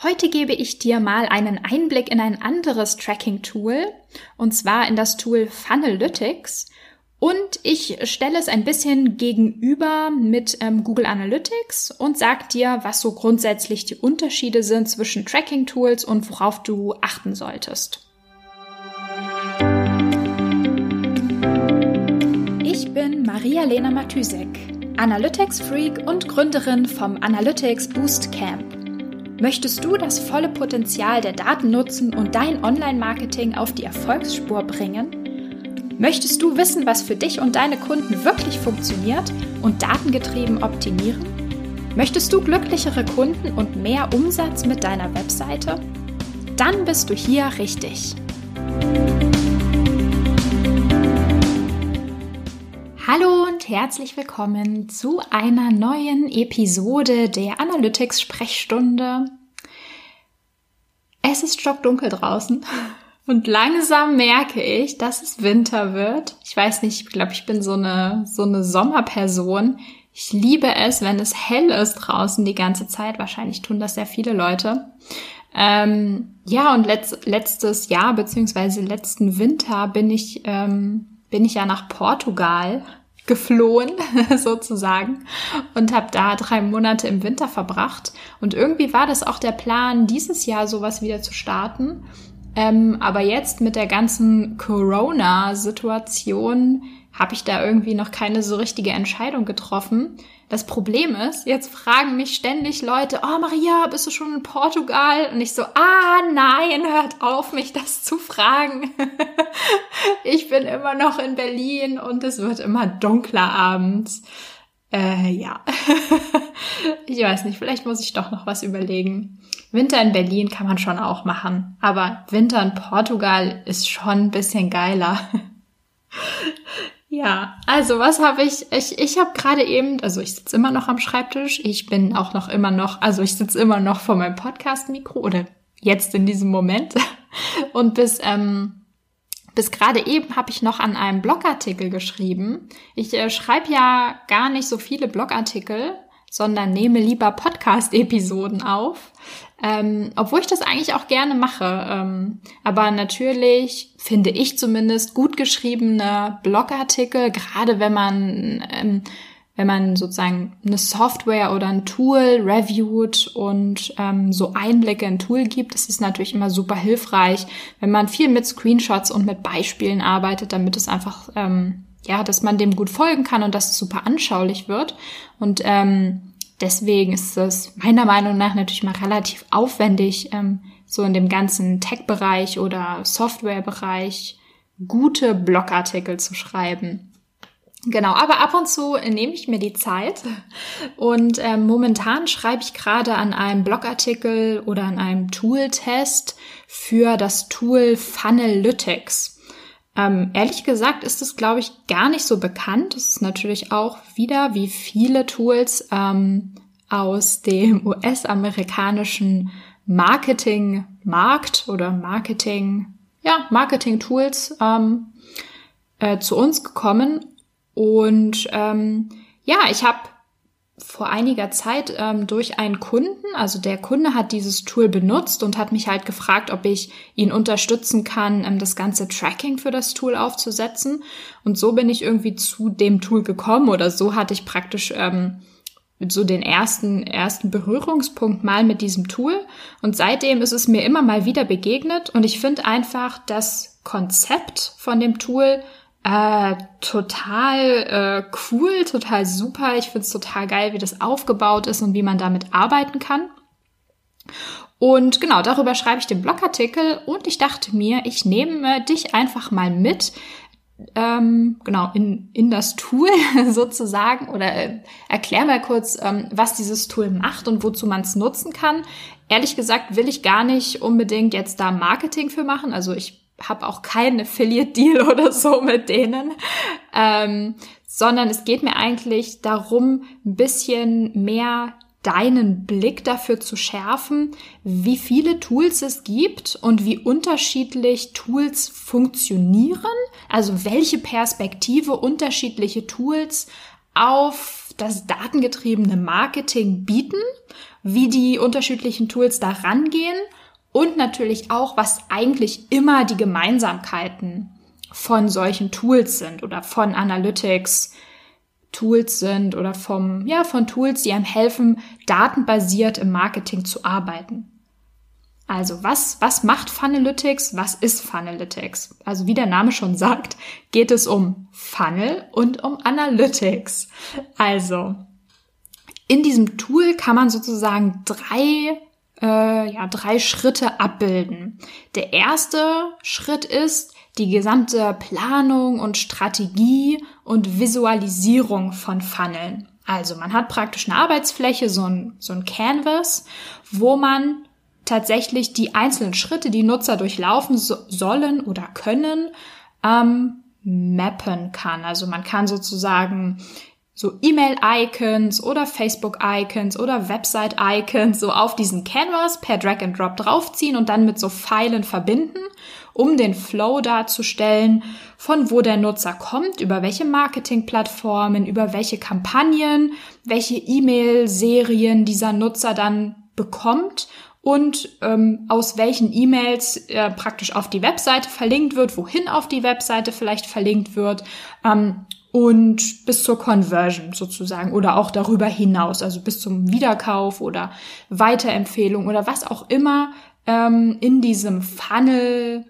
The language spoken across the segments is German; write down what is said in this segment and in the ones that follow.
Heute gebe ich dir mal einen Einblick in ein anderes Tracking-Tool, und zwar in das Tool Funnelytics. Und ich stelle es ein bisschen gegenüber mit ähm, Google Analytics und sag dir, was so grundsätzlich die Unterschiede sind zwischen Tracking-Tools und worauf du achten solltest. Ich bin Maria-Lena Matysek, Analytics-Freak und Gründerin vom Analytics Boost Camp. Möchtest du das volle Potenzial der Daten nutzen und dein Online-Marketing auf die Erfolgsspur bringen? Möchtest du wissen, was für dich und deine Kunden wirklich funktioniert und datengetrieben optimieren? Möchtest du glücklichere Kunden und mehr Umsatz mit deiner Webseite? Dann bist du hier richtig. Herzlich willkommen zu einer neuen Episode der Analytics Sprechstunde. Es ist stockdunkel draußen und langsam merke ich, dass es Winter wird. Ich weiß nicht, ich glaube, ich bin so eine, so eine Sommerperson. Ich liebe es, wenn es hell ist draußen die ganze Zeit. Wahrscheinlich tun das sehr viele Leute. Ähm, ja, und letzt, letztes Jahr beziehungsweise letzten Winter bin ich ähm, bin ich ja nach Portugal geflohen sozusagen und habe da drei Monate im Winter verbracht. Und irgendwie war das auch der Plan, dieses Jahr sowas wieder zu starten. Ähm, aber jetzt mit der ganzen Corona-Situation habe ich da irgendwie noch keine so richtige Entscheidung getroffen. Das Problem ist, jetzt fragen mich ständig Leute, oh Maria, bist du schon in Portugal? Und ich so, ah nein, hört auf, mich das zu fragen. ich bin immer noch in Berlin und es wird immer dunkler abends. Äh, ja. ich weiß nicht, vielleicht muss ich doch noch was überlegen. Winter in Berlin kann man schon auch machen, aber Winter in Portugal ist schon ein bisschen geiler. Ja, also was habe ich? Ich, ich habe gerade eben, also ich sitze immer noch am Schreibtisch. Ich bin auch noch immer noch, also ich sitze immer noch vor meinem Podcast-Mikro oder jetzt in diesem Moment. Und bis, ähm, bis gerade eben habe ich noch an einem Blogartikel geschrieben. Ich äh, schreibe ja gar nicht so viele Blogartikel, sondern nehme lieber Podcast-Episoden auf. Ähm, obwohl ich das eigentlich auch gerne mache. Ähm, aber natürlich finde ich zumindest gut geschriebene Blogartikel, gerade wenn man, ähm, wenn man sozusagen eine Software oder ein Tool reviewt und ähm, so Einblicke in Tool gibt, das ist natürlich immer super hilfreich, wenn man viel mit Screenshots und mit Beispielen arbeitet, damit es einfach ähm, ja, dass man dem gut folgen kann und dass es super anschaulich wird. Und ähm, deswegen ist es meiner Meinung nach natürlich mal relativ aufwendig, ähm, so in dem ganzen Tech-Bereich oder Software-Bereich gute Blogartikel zu schreiben. Genau, aber ab und zu nehme ich mir die Zeit und ähm, momentan schreibe ich gerade an einem Blogartikel oder an einem Tool-Test für das Tool Funnelytics. Ähm, ehrlich gesagt ist es, glaube ich, gar nicht so bekannt. Es ist natürlich auch wieder, wie viele Tools ähm, aus dem US-amerikanischen Marketing-Markt oder Marketing, ja, Marketing-Tools ähm, äh, zu uns gekommen. Und ähm, ja, ich habe vor einiger Zeit ähm, durch einen Kunden, also der Kunde hat dieses Tool benutzt und hat mich halt gefragt, ob ich ihn unterstützen kann, ähm, das ganze Tracking für das Tool aufzusetzen. Und so bin ich irgendwie zu dem Tool gekommen oder so hatte ich praktisch ähm, so den ersten, ersten Berührungspunkt mal mit diesem Tool. Und seitdem ist es mir immer mal wieder begegnet und ich finde einfach das Konzept von dem Tool äh, total äh, cool, total super. Ich finde es total geil, wie das aufgebaut ist und wie man damit arbeiten kann. Und genau, darüber schreibe ich den Blogartikel und ich dachte mir, ich nehme dich einfach mal mit, ähm, genau, in, in das Tool sozusagen oder äh, erklär mal kurz, ähm, was dieses Tool macht und wozu man es nutzen kann. Ehrlich gesagt will ich gar nicht unbedingt jetzt da Marketing für machen. Also ich habe auch keinen Affiliate-Deal oder so mit denen, ähm, sondern es geht mir eigentlich darum, ein bisschen mehr deinen Blick dafür zu schärfen, wie viele Tools es gibt und wie unterschiedlich Tools funktionieren, also welche Perspektive unterschiedliche Tools auf das datengetriebene Marketing bieten wie die unterschiedlichen Tools da rangehen und natürlich auch, was eigentlich immer die Gemeinsamkeiten von solchen Tools sind oder von Analytics Tools sind oder vom, ja, von Tools, die einem helfen, datenbasiert im Marketing zu arbeiten. Also was, was macht Funnelytics? Was ist Funnelytics? Also wie der Name schon sagt, geht es um Funnel und um Analytics. Also in diesem Tool kann man sozusagen drei äh, ja, drei Schritte abbilden. Der erste Schritt ist die gesamte Planung und Strategie und Visualisierung von Funneln. Also man hat praktisch eine Arbeitsfläche, so ein, so ein Canvas, wo man tatsächlich die einzelnen Schritte, die Nutzer durchlaufen so, sollen oder können, ähm, mappen kann. Also man kann sozusagen so E-Mail-Icons oder Facebook-Icons oder Website-Icons so auf diesen Canvas per Drag and Drop draufziehen und dann mit so Pfeilen verbinden, um den Flow darzustellen, von wo der Nutzer kommt, über welche Marketing-Plattformen, über welche Kampagnen, welche E-Mail-Serien dieser Nutzer dann bekommt und ähm, aus welchen E-Mails äh, praktisch auf die Webseite verlinkt wird, wohin auf die Webseite vielleicht verlinkt wird ähm, und bis zur Conversion sozusagen oder auch darüber hinaus, also bis zum Wiederkauf oder Weiterempfehlung oder was auch immer ähm, in diesem Funnel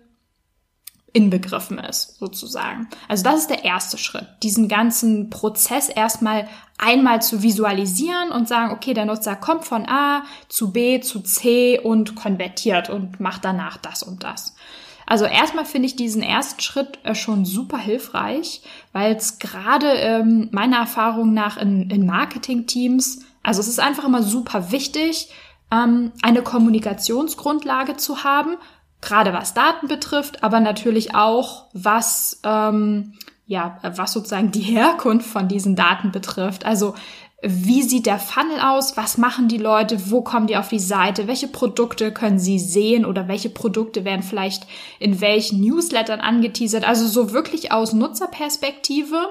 inbegriffen ist, sozusagen. Also das ist der erste Schritt, diesen ganzen Prozess erstmal einmal zu visualisieren und sagen, okay, der Nutzer kommt von A zu B zu C und konvertiert und macht danach das und das. Also erstmal finde ich diesen ersten Schritt äh, schon super hilfreich, weil es gerade ähm, meiner Erfahrung nach in, in Marketing-Teams, also es ist einfach immer super wichtig, ähm, eine Kommunikationsgrundlage zu haben, gerade was Daten betrifft, aber natürlich auch was ähm, ja was sozusagen die Herkunft von diesen Daten betrifft. Also wie sieht der Funnel aus? Was machen die Leute? Wo kommen die auf die Seite? Welche Produkte können sie sehen oder welche Produkte werden vielleicht in welchen Newslettern angeteasert? Also so wirklich aus Nutzerperspektive.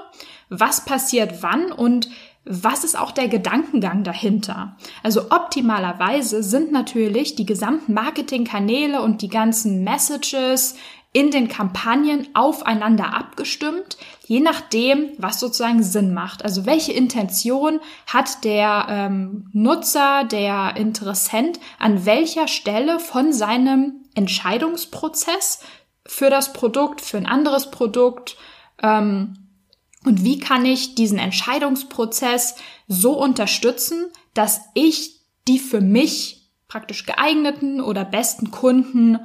Was passiert wann und was ist auch der Gedankengang dahinter? Also optimalerweise sind natürlich die gesamten Marketingkanäle und die ganzen Messages, in den Kampagnen aufeinander abgestimmt, je nachdem, was sozusagen Sinn macht. Also welche Intention hat der ähm, Nutzer, der Interessent an welcher Stelle von seinem Entscheidungsprozess für das Produkt, für ein anderes Produkt ähm, und wie kann ich diesen Entscheidungsprozess so unterstützen, dass ich die für mich praktisch geeigneten oder besten Kunden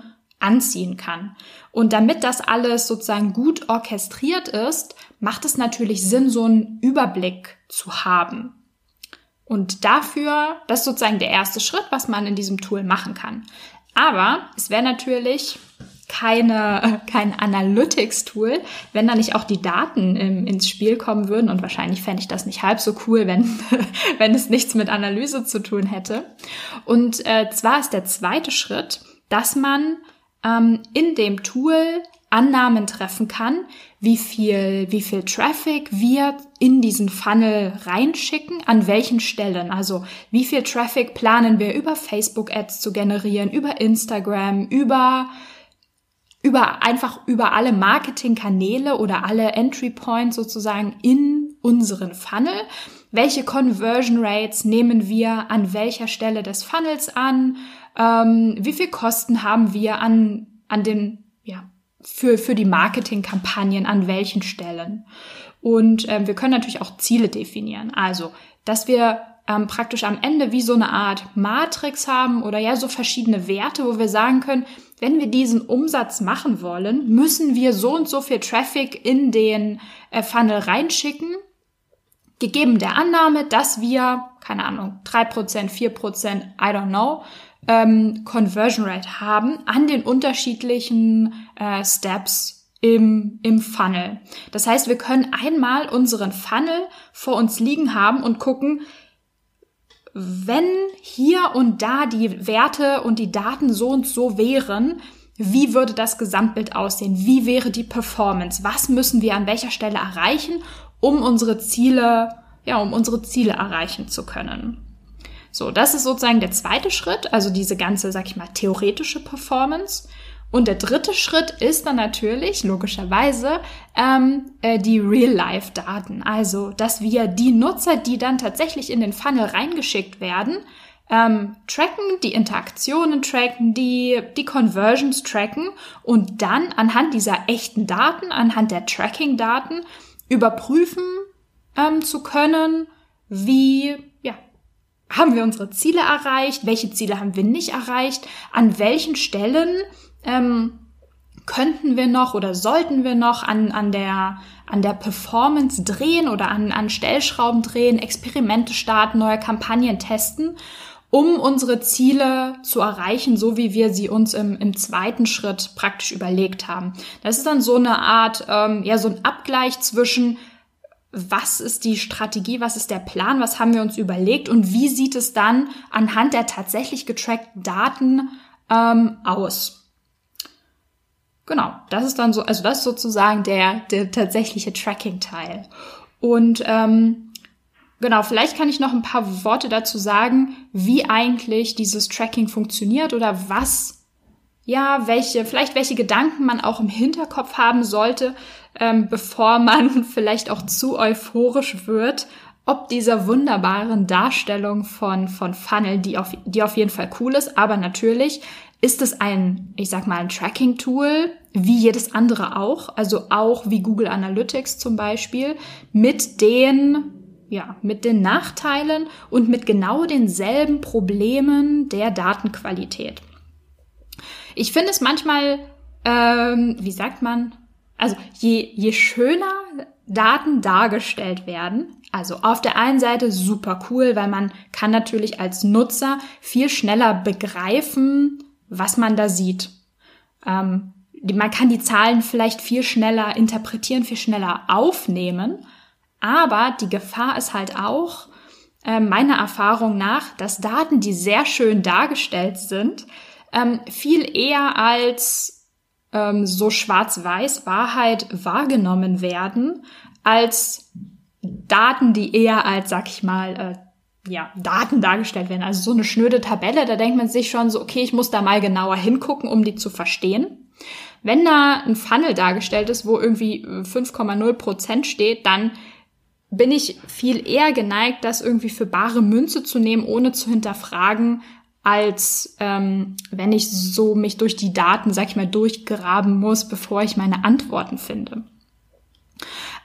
anziehen kann. Und damit das alles sozusagen gut orchestriert ist, macht es natürlich Sinn, so einen Überblick zu haben. Und dafür, das ist sozusagen der erste Schritt, was man in diesem Tool machen kann. Aber es wäre natürlich keine, kein Analytics-Tool, wenn da nicht auch die Daten im, ins Spiel kommen würden. Und wahrscheinlich fände ich das nicht halb so cool, wenn, wenn es nichts mit Analyse zu tun hätte. Und äh, zwar ist der zweite Schritt, dass man ähm, in dem Tool Annahmen treffen kann, wie viel, wie viel Traffic wir in diesen Funnel reinschicken, an welchen Stellen. Also wie viel Traffic planen wir über Facebook Ads zu generieren, über Instagram, über über einfach über alle Marketingkanäle oder alle Entry Points sozusagen in unseren Funnel. Welche Conversion Rates nehmen wir an welcher Stelle des Funnels an? ähm, wie viel Kosten haben wir an, an den, ja, für, für die Marketingkampagnen, an welchen Stellen. Und ähm, wir können natürlich auch Ziele definieren. Also, dass wir ähm, praktisch am Ende wie so eine Art Matrix haben oder ja so verschiedene Werte, wo wir sagen können, wenn wir diesen Umsatz machen wollen, müssen wir so und so viel Traffic in den äh, Funnel reinschicken, gegeben der Annahme, dass wir, keine Ahnung, drei Prozent, vier Prozent, I don't know, ähm, Conversion Rate haben an den unterschiedlichen äh, Steps im, im Funnel. Das heißt, wir können einmal unseren Funnel vor uns liegen haben und gucken, wenn hier und da die Werte und die Daten so und so wären, wie würde das Gesamtbild aussehen? Wie wäre die Performance? Was müssen wir an welcher Stelle erreichen, um unsere Ziele, ja, um unsere Ziele erreichen zu können? So, das ist sozusagen der zweite Schritt, also diese ganze, sag ich mal, theoretische Performance. Und der dritte Schritt ist dann natürlich, logischerweise, ähm, äh, die Real-Life-Daten. Also, dass wir die Nutzer, die dann tatsächlich in den Funnel reingeschickt werden, ähm, tracken, die Interaktionen tracken, die, die Conversions tracken und dann anhand dieser echten Daten, anhand der Tracking-Daten überprüfen ähm, zu können, wie, ja, haben wir unsere Ziele erreicht, welche Ziele haben wir nicht erreicht, an welchen Stellen ähm, könnten wir noch oder sollten wir noch an, an, der, an der Performance drehen oder an, an Stellschrauben drehen, Experimente starten, neue Kampagnen testen, um unsere Ziele zu erreichen, so wie wir sie uns im, im zweiten Schritt praktisch überlegt haben. Das ist dann so eine Art, ähm, ja, so ein Abgleich zwischen was ist die Strategie, was ist der Plan, was haben wir uns überlegt und wie sieht es dann anhand der tatsächlich getrackten Daten ähm, aus. Genau, das ist dann so, also das ist sozusagen der, der tatsächliche Tracking-Teil. Und ähm, genau, vielleicht kann ich noch ein paar Worte dazu sagen, wie eigentlich dieses Tracking funktioniert oder was, ja, welche, vielleicht welche Gedanken man auch im Hinterkopf haben sollte, ähm, bevor man vielleicht auch zu euphorisch wird, ob dieser wunderbaren Darstellung von, von Funnel, die auf, die auf jeden Fall cool ist, aber natürlich ist es ein, ich sag mal, ein Tracking-Tool, wie jedes andere auch, also auch wie Google Analytics zum Beispiel, mit den, ja, mit den Nachteilen und mit genau denselben Problemen der Datenqualität. Ich finde es manchmal, ähm, wie sagt man, also je, je schöner Daten dargestellt werden, also auf der einen Seite super cool, weil man kann natürlich als Nutzer viel schneller begreifen, was man da sieht. Ähm, man kann die Zahlen vielleicht viel schneller interpretieren, viel schneller aufnehmen. Aber die Gefahr ist halt auch, äh, meiner Erfahrung nach, dass Daten, die sehr schön dargestellt sind, ähm, viel eher als ähm, so schwarz-weiß Wahrheit wahrgenommen werden, als Daten, die eher als, sag ich mal, äh, ja, Daten dargestellt werden. Also so eine schnöde Tabelle, da denkt man sich schon so, okay, ich muss da mal genauer hingucken, um die zu verstehen. Wenn da ein Funnel dargestellt ist, wo irgendwie 5,0 Prozent steht, dann bin ich viel eher geneigt, das irgendwie für bare Münze zu nehmen, ohne zu hinterfragen, als ähm, wenn ich so mich durch die Daten, sag ich mal, durchgraben muss, bevor ich meine Antworten finde.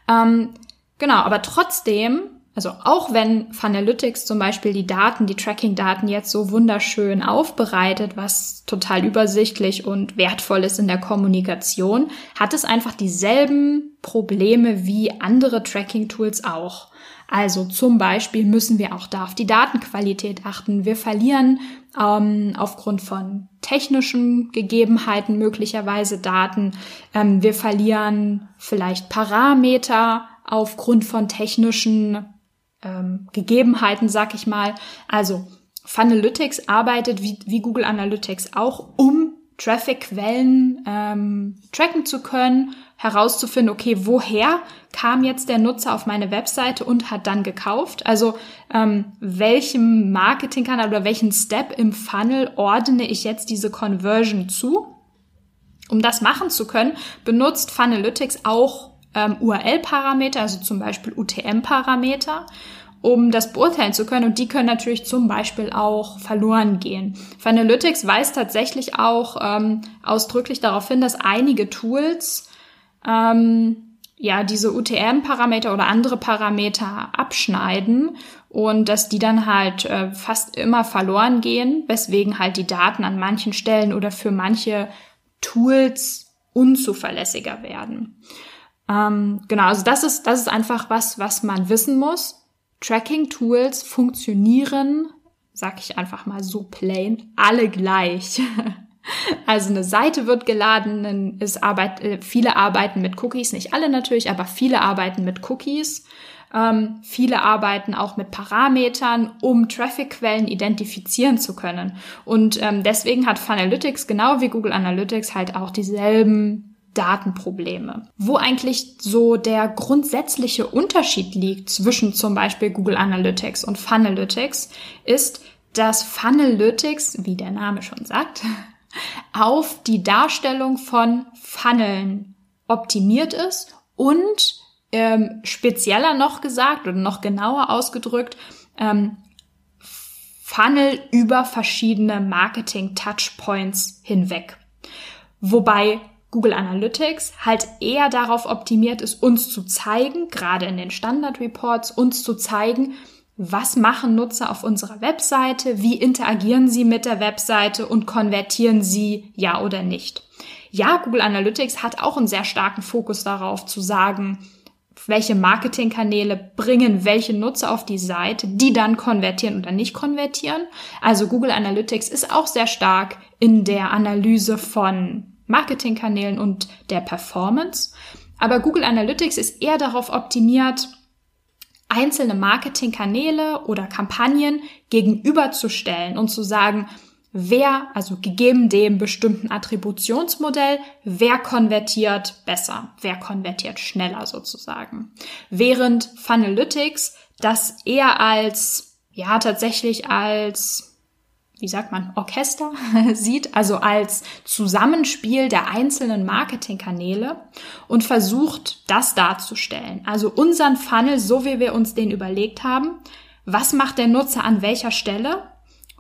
Ähm, genau, aber trotzdem also auch wenn Funalytics zum Beispiel die Daten, die Tracking-Daten jetzt so wunderschön aufbereitet, was total übersichtlich und wertvoll ist in der Kommunikation, hat es einfach dieselben Probleme wie andere Tracking-Tools auch. Also zum Beispiel müssen wir auch da auf die Datenqualität achten. Wir verlieren ähm, aufgrund von technischen Gegebenheiten möglicherweise Daten. Ähm, wir verlieren vielleicht Parameter aufgrund von technischen ähm, Gegebenheiten, sag ich mal. Also Funalytics arbeitet wie, wie Google Analytics auch, um Traffic-Quellen ähm, tracken zu können, herauszufinden, okay, woher kam jetzt der Nutzer auf meine Webseite und hat dann gekauft? Also ähm, welchem Marketingkanal oder welchen Step im Funnel ordne ich jetzt diese Conversion zu? Um das machen zu können, benutzt Funalytics auch ähm, URL-Parameter, also zum Beispiel UTM-Parameter, um das beurteilen zu können. Und die können natürlich zum Beispiel auch verloren gehen. Funalytics weist tatsächlich auch ähm, ausdrücklich darauf hin, dass einige Tools ähm, ja diese UTM-Parameter oder andere Parameter abschneiden und dass die dann halt äh, fast immer verloren gehen, weswegen halt die Daten an manchen Stellen oder für manche Tools unzuverlässiger werden. Ähm, genau, also das ist, das ist einfach was, was man wissen muss. Tracking-Tools funktionieren, sag ich einfach mal so plain, alle gleich. Also eine Seite wird geladen, es arbeit, äh, viele arbeiten mit Cookies, nicht alle natürlich, aber viele arbeiten mit Cookies. Ähm, viele arbeiten auch mit Parametern, um Traffic-Quellen identifizieren zu können. Und ähm, deswegen hat Funalytics genau wie Google Analytics halt auch dieselben Datenprobleme. Wo eigentlich so der grundsätzliche Unterschied liegt zwischen zum Beispiel Google Analytics und Funalytics, ist, dass Funnelytics, wie der Name schon sagt, auf die Darstellung von Funneln optimiert ist und ähm, spezieller noch gesagt oder noch genauer ausgedrückt, ähm, Funnel über verschiedene Marketing-Touchpoints hinweg. Wobei Google Analytics halt eher darauf optimiert ist, uns zu zeigen, gerade in den Standard Reports, uns zu zeigen, was machen Nutzer auf unserer Webseite, wie interagieren sie mit der Webseite und konvertieren sie ja oder nicht. Ja, Google Analytics hat auch einen sehr starken Fokus darauf zu sagen, welche Marketingkanäle bringen welche Nutzer auf die Seite, die dann konvertieren oder nicht konvertieren. Also Google Analytics ist auch sehr stark in der Analyse von Marketingkanälen und der Performance. Aber Google Analytics ist eher darauf optimiert, einzelne Marketingkanäle oder Kampagnen gegenüberzustellen und zu sagen, wer, also gegeben dem bestimmten Attributionsmodell, wer konvertiert besser, wer konvertiert schneller sozusagen. Während Funnelytics das eher als, ja, tatsächlich als wie sagt man, Orchester sieht, also als Zusammenspiel der einzelnen Marketingkanäle und versucht, das darzustellen. Also unseren Funnel, so wie wir uns den überlegt haben, was macht der Nutzer an welcher Stelle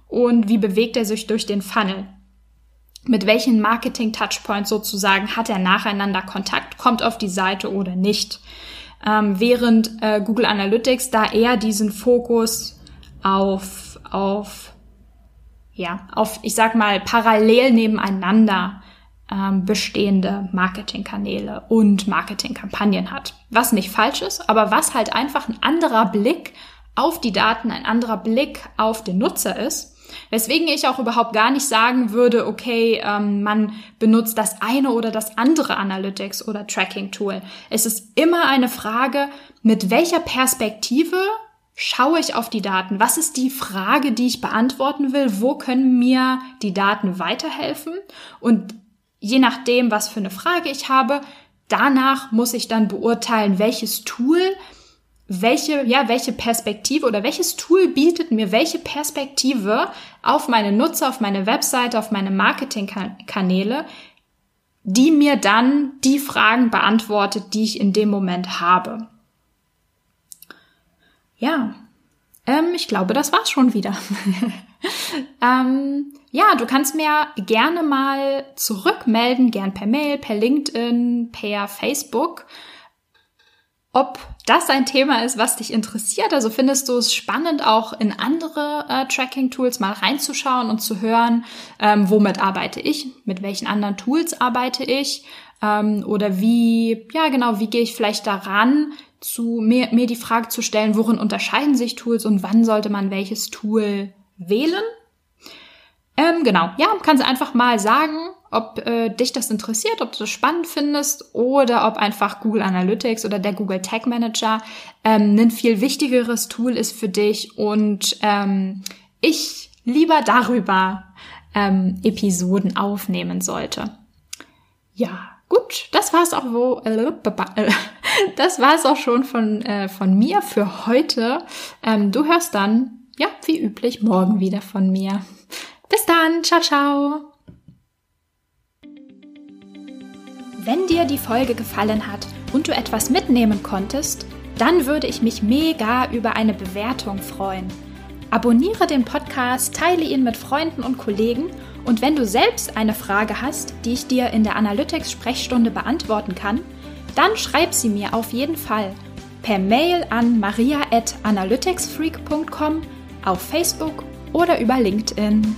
und wie bewegt er sich durch den Funnel. Mit welchen Marketing-Touchpoints sozusagen hat er nacheinander Kontakt, kommt auf die Seite oder nicht. Ähm, während äh, Google Analytics da eher diesen Fokus auf, auf ja, auf, ich sag mal, parallel nebeneinander ähm, bestehende Marketingkanäle und Marketingkampagnen hat. Was nicht falsch ist, aber was halt einfach ein anderer Blick auf die Daten, ein anderer Blick auf den Nutzer ist. Weswegen ich auch überhaupt gar nicht sagen würde, okay, ähm, man benutzt das eine oder das andere Analytics oder Tracking-Tool. Es ist immer eine Frage, mit welcher Perspektive schaue ich auf die Daten? Was ist die Frage, die ich beantworten will? Wo können mir die Daten weiterhelfen? Und je nachdem, was für eine Frage ich habe, danach muss ich dann beurteilen, welches Tool, welche, ja, welche Perspektive oder welches Tool bietet mir welche Perspektive auf meine Nutzer, auf meine Webseite, auf meine Marketingkanäle, die mir dann die Fragen beantwortet, die ich in dem Moment habe. Ja, ähm, ich glaube, das war's schon wieder. ähm, ja, du kannst mir gerne mal zurückmelden, gern per Mail, per LinkedIn, per Facebook, ob das ein Thema ist, was dich interessiert. Also findest du es spannend, auch in andere äh, Tracking-Tools mal reinzuschauen und zu hören, ähm, womit arbeite ich, mit welchen anderen Tools arbeite ich ähm, oder wie, ja genau, wie gehe ich vielleicht daran, zu mir, mir die Frage zu stellen, worin unterscheiden sich Tools und wann sollte man welches Tool wählen. Ähm, genau, ja, kannst einfach mal sagen, ob äh, dich das interessiert, ob du das spannend findest oder ob einfach Google Analytics oder der Google Tag Manager ähm, ein viel wichtigeres Tool ist für dich und ähm, ich lieber darüber ähm, Episoden aufnehmen sollte. Ja, Gut, das war's auch wo. Äh, das war's auch schon von äh, von mir für heute. Ähm, du hörst dann, ja, wie üblich, morgen wieder von mir. Bis dann, ciao, ciao. Wenn dir die Folge gefallen hat und du etwas mitnehmen konntest, dann würde ich mich mega über eine Bewertung freuen. Abonniere den Podcast, teile ihn mit Freunden und Kollegen und wenn du selbst eine Frage hast, die ich dir in der Analytics-Sprechstunde beantworten kann, dann schreib sie mir auf jeden Fall per Mail an maria.analyticsfreak.com, auf Facebook oder über LinkedIn.